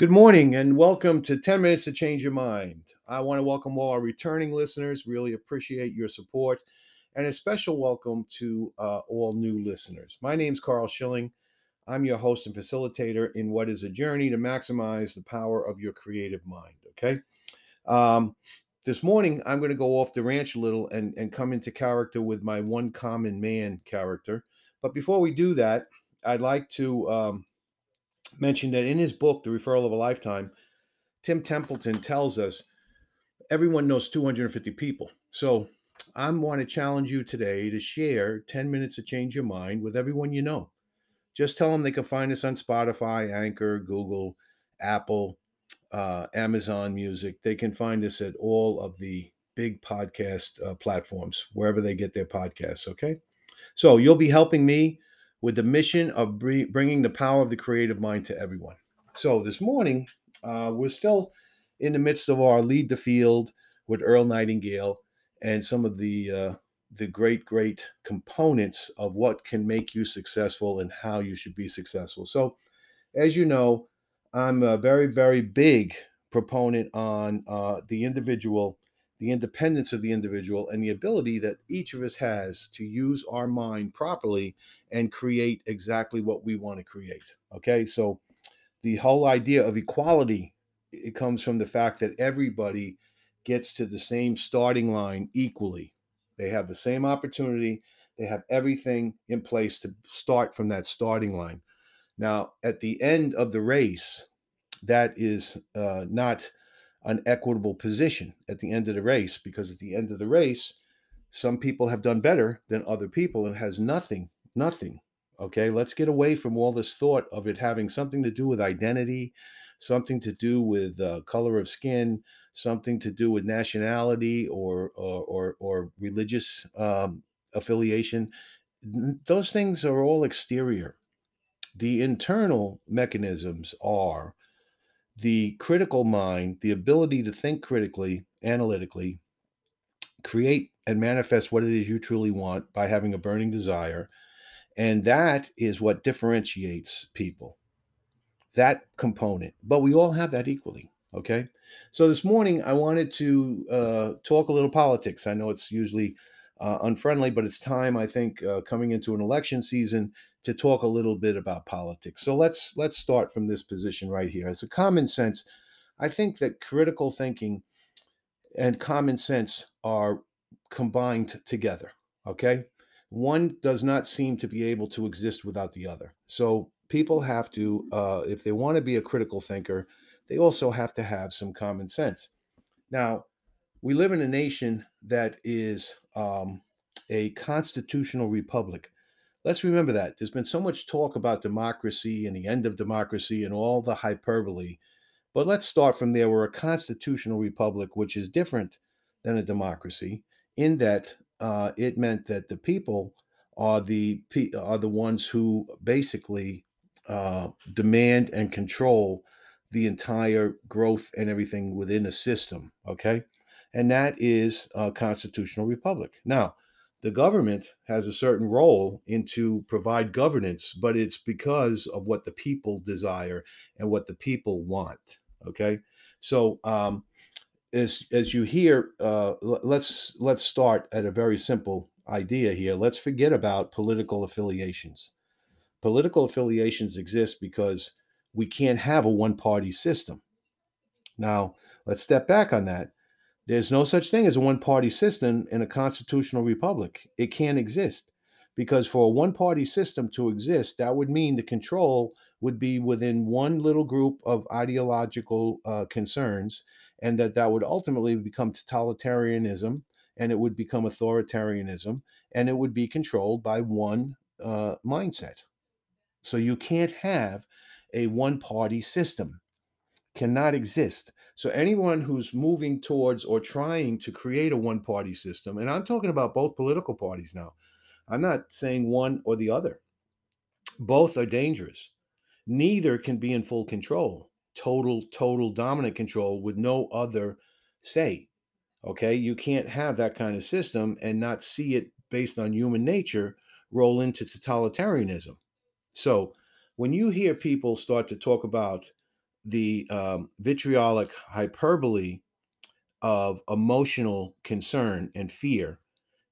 Good morning and welcome to 10 Minutes to Change Your Mind. I want to welcome all our returning listeners. Really appreciate your support and a special welcome to uh, all new listeners. My name is Karl Schilling. I'm your host and facilitator in what is a journey to maximize the power of your creative mind. Okay. Um, this morning, I'm going to go off the ranch a little and, and come into character with my one common man character. But before we do that, I'd like to um, mention that in his book, The Referral of a Lifetime, Tim Templeton tells us everyone knows 250 people. So I want to challenge you today to share 10 minutes to change your mind with everyone you know. Just tell them they can find us on Spotify, Anchor, Google, Apple, uh, Amazon Music. They can find us at all of the big podcast uh, platforms, wherever they get their podcasts. Okay. So you'll be helping me with the mission of bringing the power of the creative mind to everyone. So this morning, uh, we're still in the midst of our lead the field with Earl Nightingale and some of the uh, the great great components of what can make you successful and how you should be successful. So, as you know, I'm a very very big proponent on uh, the individual the independence of the individual and the ability that each of us has to use our mind properly and create exactly what we want to create okay? So the whole idea of equality it comes from the fact that everybody gets to the same starting line equally. They have the same opportunity they have everything in place to start from that starting line. Now at the end of the race that is uh, not an equitable position at the end of the race because at the end of the race, some people have done better than other people and has nothing, nothing. Okay, let's get away from all this thought of it having something to do with identity, something to do with uh, color of skin, something to do with nationality or or or, or religious um, affiliation. Those things are all exterior. The internal mechanisms are the critical mind, the ability to think critically, analytically, create and manifest what it is you truly want by having a burning desire. And that is what differentiates people, that component. But we all have that equally. Okay. So this morning, I wanted to uh, talk a little politics. I know it's usually uh, unfriendly, but it's time, I think, uh, coming into an election season to talk a little bit about politics. So let's let's start from this position right here. As a common sense, I think that critical thinking and common sense are combined together. Okay, one does not seem to be able to exist without the other. So people have to, uh, if they want to be a critical thinker, they also have to have some common sense. Now, we live in a nation that is um, a constitutional republic. Let's remember that. There's been so much talk about democracy and the end of democracy and all the hyperbole. But let's start from there. We're a constitutional republic, which is different than a democracy in that uh, it meant that the people are the are the ones who basically uh, demand and control the entire growth and everything within a system. Okay, and that is a constitutional republic. Now, the government has a certain role in to provide governance, but it's because of what the people desire and what the people want. Okay, so um, as as you hear, uh, let's let's start at a very simple idea here. Let's forget about political affiliations. Political affiliations exist because we can't have a one party system. Now, let's step back on that. There's no such thing as a one party system in a constitutional republic. It can't exist because for a one party system to exist, that would mean the control would be within one little group of ideological uh, concerns, and that that would ultimately become totalitarianism and it would become authoritarianism and it would be controlled by one uh, mindset. So you can't have a one party system, cannot exist. So anyone who's moving towards or trying to create a one party system, and I'm talking about both political parties now, I'm not saying one or the other. Both are dangerous. Neither can be in full control, total, total dominant control with no other say. Okay. You can't have that kind of system and not see it based on human nature roll into totalitarianism. So when you hear people start to talk about the um, vitriolic hyperbole of emotional concern and fear,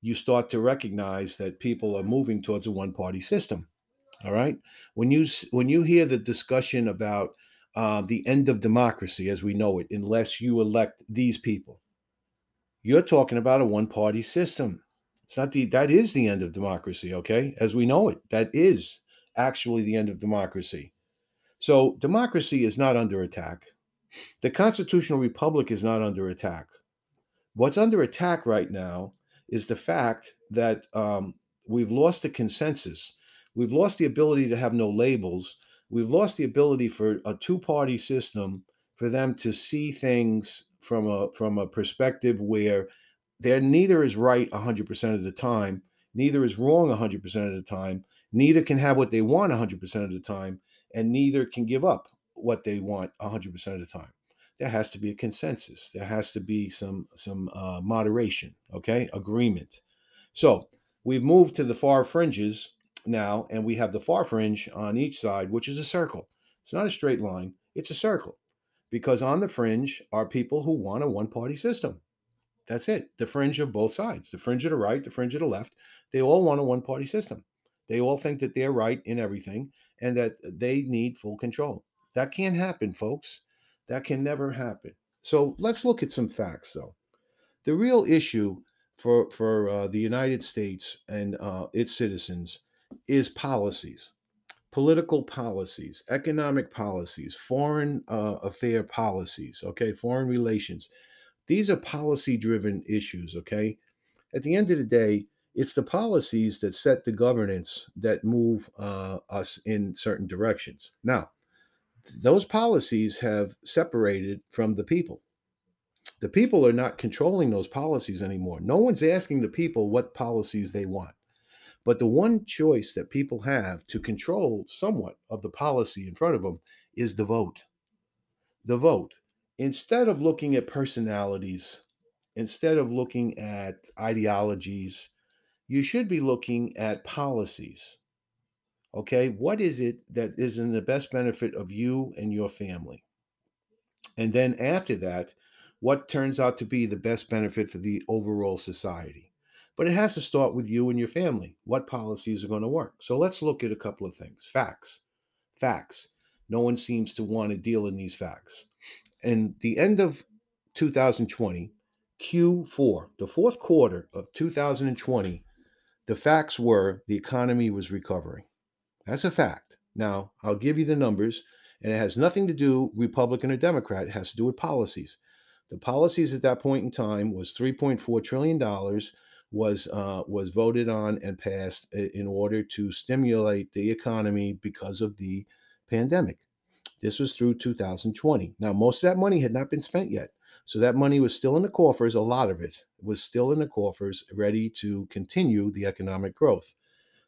you start to recognize that people are moving towards a one-party system. All right. When you when you hear the discussion about uh, the end of democracy as we know it, unless you elect these people, you're talking about a one-party system. It's not the that is the end of democracy. Okay, as we know it, that is actually the end of democracy. So democracy is not under attack. The constitutional republic is not under attack. What's under attack right now is the fact that um, we've lost the consensus. We've lost the ability to have no labels. We've lost the ability for a two-party system for them to see things from a from a perspective where they're neither is right 100% of the time, neither is wrong 100% of the time, neither can have what they want 100% of the time, and neither can give up what they want 100% of the time. There has to be a consensus. There has to be some some uh, moderation okay? Agreement. So we've moved to the far fringes now and we have the far fringe on each side which is a circle. It's not a straight line. It's a circle. Because on the fringe are people who want a one party system. That's it. The fringe of both sides the fringe of the right the fringe of the left they all want a one party system. They all think that they're right in everything and that they need full control. That can't happen, folks. That can never happen. So let's look at some facts, though. The real issue for for uh, the United States and uh, its citizens is policies, political policies, economic policies, foreign uh, affair policies. Okay, foreign relations. These are policy-driven issues. Okay, at the end of the day, it's the policies that set the governance that move uh, us in certain directions. Now, those policies have separated from the people. The people are not controlling those policies anymore. No one's asking the people what policies they want. But the one choice that people have to control somewhat of the policy in front of them is the vote. The vote. Instead of looking at personalities, instead of looking at ideologies, you should be looking at policies. Okay, what is it that is in the best benefit of you and your family? And then after that, what turns out to be the best benefit for the overall society? But it has to start with you and your family. What policies are going to work? So let's look at a couple of things. Facts. Facts. No one seems to want to deal in these facts. And the end of 2020, Q4, the fourth quarter of 2020, the facts were the economy was recovering. That's a fact. Now, I'll give you the numbers, and it has nothing to do Republican or Democrat. It has to do with policies. The policies at that point in time was 3.4 trillion dollars was uh, was voted on and passed in order to stimulate the economy because of the pandemic. This was through 2020. Now, most of that money had not been spent yet. So that money was still in the coffers, a lot of it was still in the coffers, ready to continue the economic growth.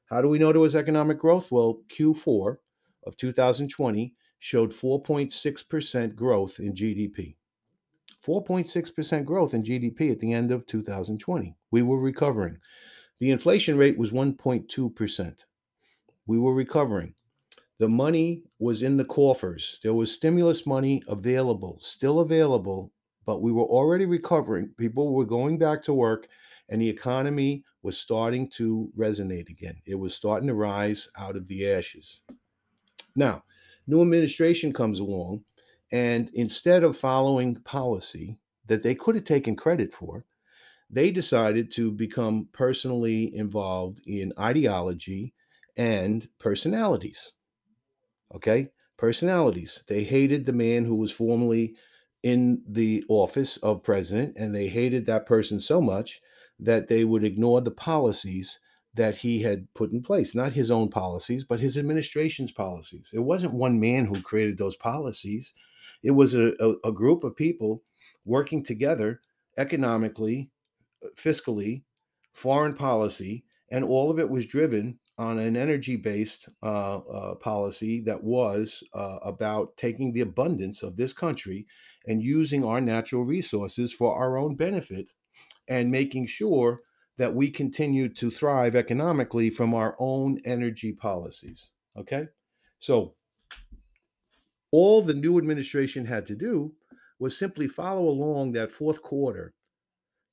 How do we know there was economic growth? Well, Q4 of 2020 showed 4.6% growth in GDP. 4.6% growth in GDP at the end of 2020. We were recovering. The inflation rate was 1.2%. We were recovering. The money was in the coffers. There was stimulus money available, still available but we were already recovering. People were going back to work, and the economy was starting to resonate again. It was starting to rise out of the ashes. Now, new administration comes along, and instead of following policy that they could have taken credit for, they decided to become personally involved in ideology and personalities. Okay? Personalities. They hated the man who was formerly in the office of president, and they hated that person so much that they would ignore the policies that he had put in place, not his own policies, but his administration's policies. It wasn't one man who created those policies, it was a, a, a group of people working together economically, fiscally, foreign policy, and all of it was driven on an energy based uh, uh, policy that was uh, about taking the abundance of this country and using our natural resources for our own benefit and making sure that we continue to thrive economically from our own energy policies. Okay? So, All the new administration had to do was simply follow along that fourth quarter.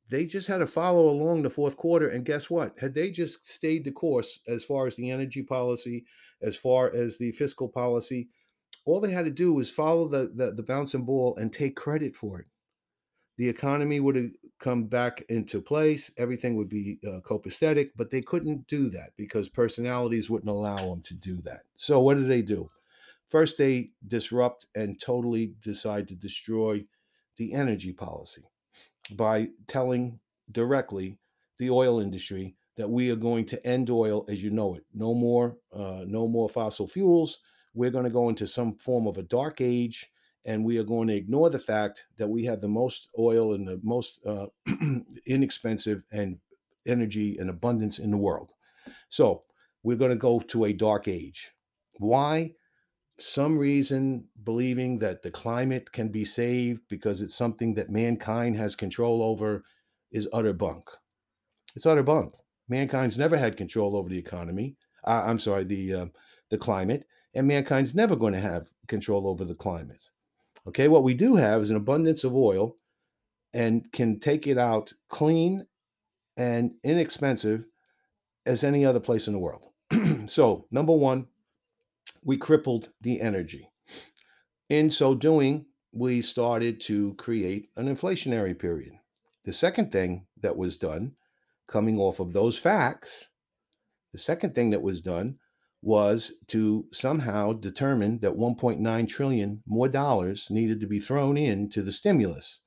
They just had to follow along the fourth quarter. And guess what? Had they just stayed the course as far as the energy policy, as far as the fiscal policy, all they had to do was follow the, the, the bouncing ball and take credit for it. The economy would have come back into place. Everything would be uh, copacetic, but they couldn't do that because personalities wouldn't allow them to do that. So, what did they do? First, they disrupt and totally decide to destroy the energy policy by telling directly the oil industry that we are going to end oil as you know it. No more, uh, no more fossil fuels. We're going to go into some form of a dark age, and we are going to ignore the fact that we have the most oil and the most uh, inexpensive and energy and abundance in the world. So we're going to go to a dark age. Why? Some reason believing that the climate can be saved because it's something that mankind has control over is utter bunk. It's utter bunk. Mankind's never had control over the economy. Uh, I'm sorry, the uh, the climate, and mankind's never going to have control over the climate. Okay, what we do have is an abundance of oil, and can take it out clean and inexpensive as any other place in the world. so, number one, we crippled the energy. In so doing, we started to create an inflationary period. The second thing that was done, coming off of those facts, the second thing that was done was to somehow determine that 1.9 trillion more dollars needed to be thrown into the stimulus,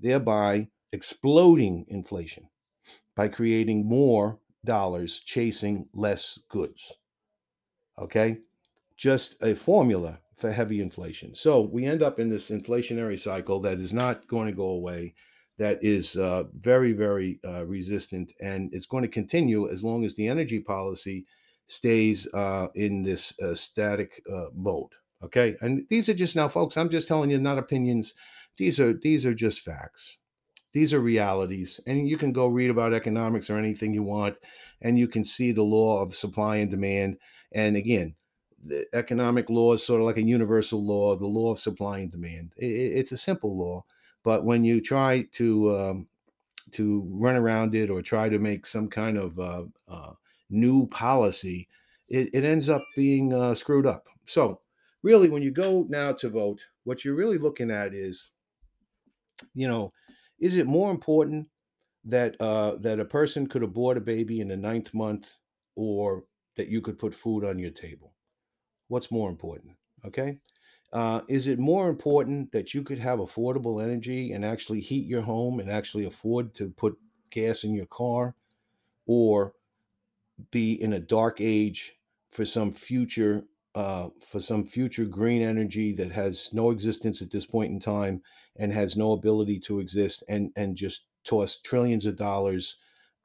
thereby exploding inflation by creating more dollars chasing less goods. Okay? Just a formula for heavy inflation. So we end up in this inflationary cycle that is not going to go away, that is uh, very, very uh, resistant, and it's going to continue as long as the energy policy stays uh, in this uh, static uh, mode. Okay, and these are just now, folks. I'm just telling you, not opinions. These are these are just facts. These are realities, and you can go read about economics or anything you want, and you can see the law of supply and demand. And again, the economic law is sort of like a universal law, the law of supply and demand. It, it's a simple law, but when you try to um, to run around it or try to make some kind of uh, uh, new policy, it, it, ends up being uh, screwed up. So, really, when you go now to vote, what you're really looking at is, you know, is it more important that uh, that a person could abort a baby in the ninth month, or that you could put food on your table? What's more important? Okay. Uh, is it more important that you could have affordable energy and actually heat your home and actually afford to put gas in your car or be in a dark age for some future uh, for some future green energy that has no existence at this point in time and has no ability to exist and and just toss trillions of dollars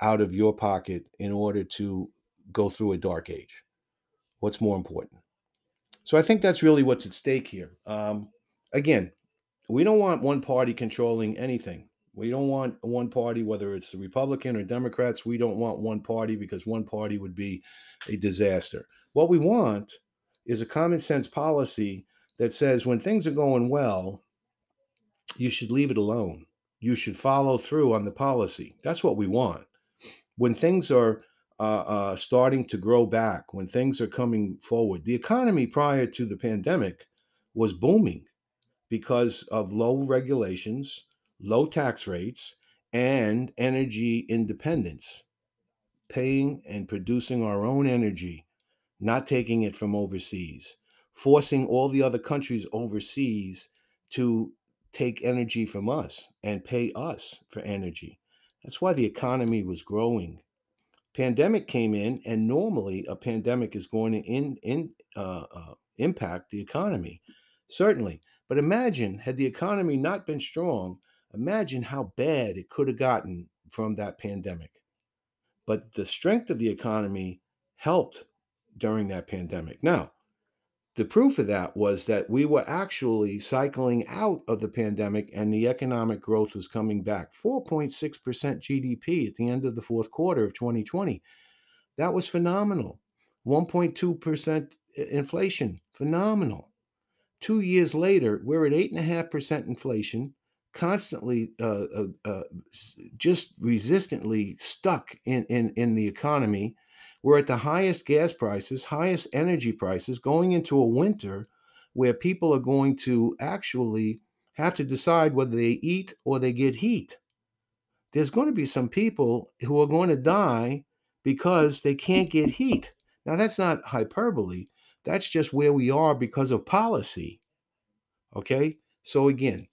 out of your pocket in order to go through a dark age what's more important so I think that's really what's at stake here. Um, again, we don't want one party controlling anything. We don't want one party, whether it's the Republican or Democrats. We don't want one party because one party would be a disaster. What we want is a common sense policy that says when things are going well, you should leave it alone. You should follow through on the policy. That's what we want. When things are uh, uh, starting to grow back, when things are coming forward. The economy prior to the pandemic was booming because of low regulations, low tax rates, and energy independence, paying and producing our own energy, not taking it from overseas, forcing all the other countries overseas to take energy from us and pay us for energy. That's why the economy was growing pandemic came in and normally a pandemic is going to in, in, uh, uh, impact the economy certainly. But imagine had the economy not been strong imagine how bad it could have gotten from that pandemic. But the strength of the economy helped during that pandemic. Now the proof of that was that we were actually cycling out of the pandemic and the economic growth was coming back 4.6% GDP at the end of the fourth quarter of 2020. That was phenomenal. 1.2% inflation, phenomenal. Two years later, we're at eight and a half percent inflation, constantly uh, uh, uh, just resistantly stuck in, in, in the economy. We're at the highest gas prices, highest energy prices, going into a winter where people are going to actually have to decide whether they eat or they get heat. There's going to be some people who are going to die because they can't get heat. Now, that's not hyperbole. That's just where we are because of policy. Okay? So, again,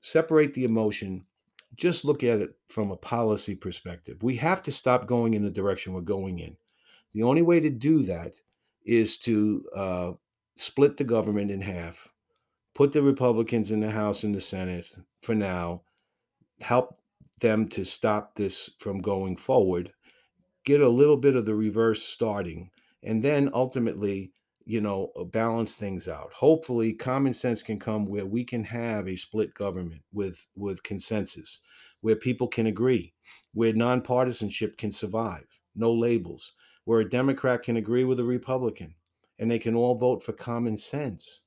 separate the emotion. Just look at it from a policy perspective. We have to stop going in the direction we're going in. The only way to do that is to uh, split the government in half, put the Republicans in the House and the Senate for now, help them to stop this from going forward, get a little bit of the reverse starting, and then ultimately, you know, uh, balance things out. Hopefully, common sense can come where we can have a split government with with consensus, where people can agree, where nonpartisanship can survive, no labels, where a Democrat can agree with a Republican, and they can all vote for common sense.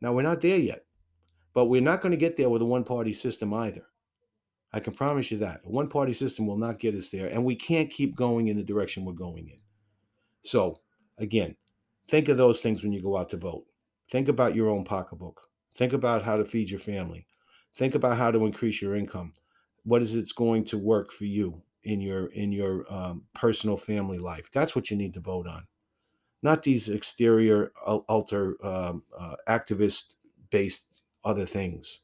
Now, we're not there yet, but we're not going to get there with a one party system either. I can promise you that. A one party system will not get us there, and we can't keep going in the direction we're going in. So, again, think of those things when you go out to vote. Think about your own pocketbook. Think about how to feed your family. Think about how to increase your income. What is it's going to work for you in your in your um, personal family life? That's what you need to vote on, not these exterior, alter, um, uh, activist based other things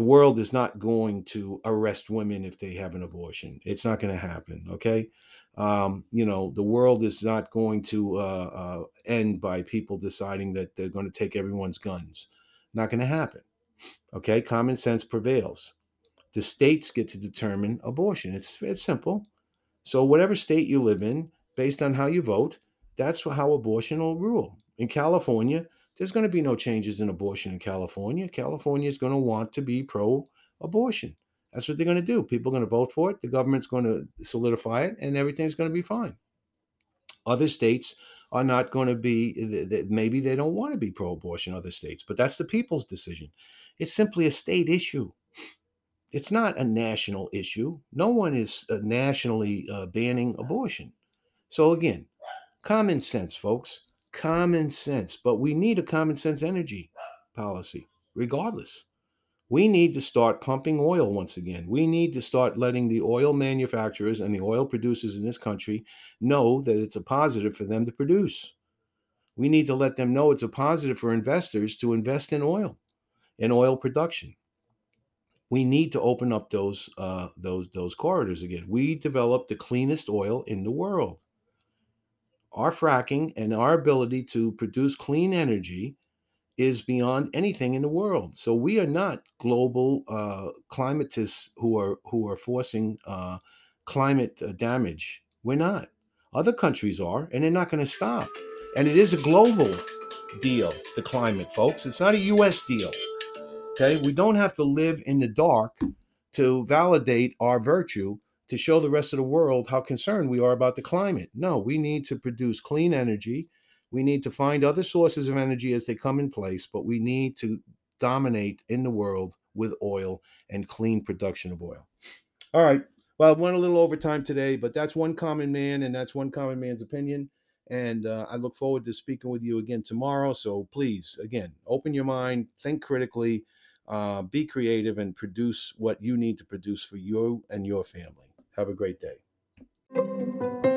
the world is not going to arrest women if they have an abortion. It's not going to happen. Okay. Um, you know, the world is not going to uh, uh, end by people deciding that they're going to take everyone's guns. Not going to happen. Okay. Common sense prevails. The states get to determine abortion. It's, it's simple. So, whatever state you live in, based on how you vote, that's how abortion will rule. In California, there's going to be no changes in abortion in California. California is going to want to be pro abortion. That's what they're going to do. People are going to vote for it. The government's going to solidify it, and everything's going to be fine. Other states are not going to be, maybe they don't want to be pro abortion, other states, but that's the people's decision. It's simply a state issue. It's not a national issue. No one is uh, nationally uh, banning abortion. So, again, common sense, folks common sense, but we need a common sense energy policy, regardless. We need to start pumping oil once again. We need to start letting the oil manufacturers and the oil producers in this country know that it's a positive for them to produce. We need to let them know it's a positive for investors to invest in oil, in oil production. We need to open up those uh, those those corridors again. We develop the cleanest oil in the world our fracking and our ability to produce clean energy is beyond anything in the world. So we are not global uh, climatists who are who are forcing uh, climate uh, damage. We're not. Other countries are, and they're not going to stop. And it is a global deal, the climate, folks. It's not a U.S. deal. Okay, we don't have to live in the dark to validate our virtue to show the rest of the world how concerned we are about the climate. No, we need to produce clean energy. We need to find other sources of energy as they come in place, but we need to dominate in the world with oil and clean production of oil. All right. Well, I went a little over time today, but that's one common man, and that's one common man's opinion. And uh, I look forward to speaking with you again tomorrow. So please, again, open your mind, think critically, uh, be creative, and produce what you need to produce for you and your family. Have a great day.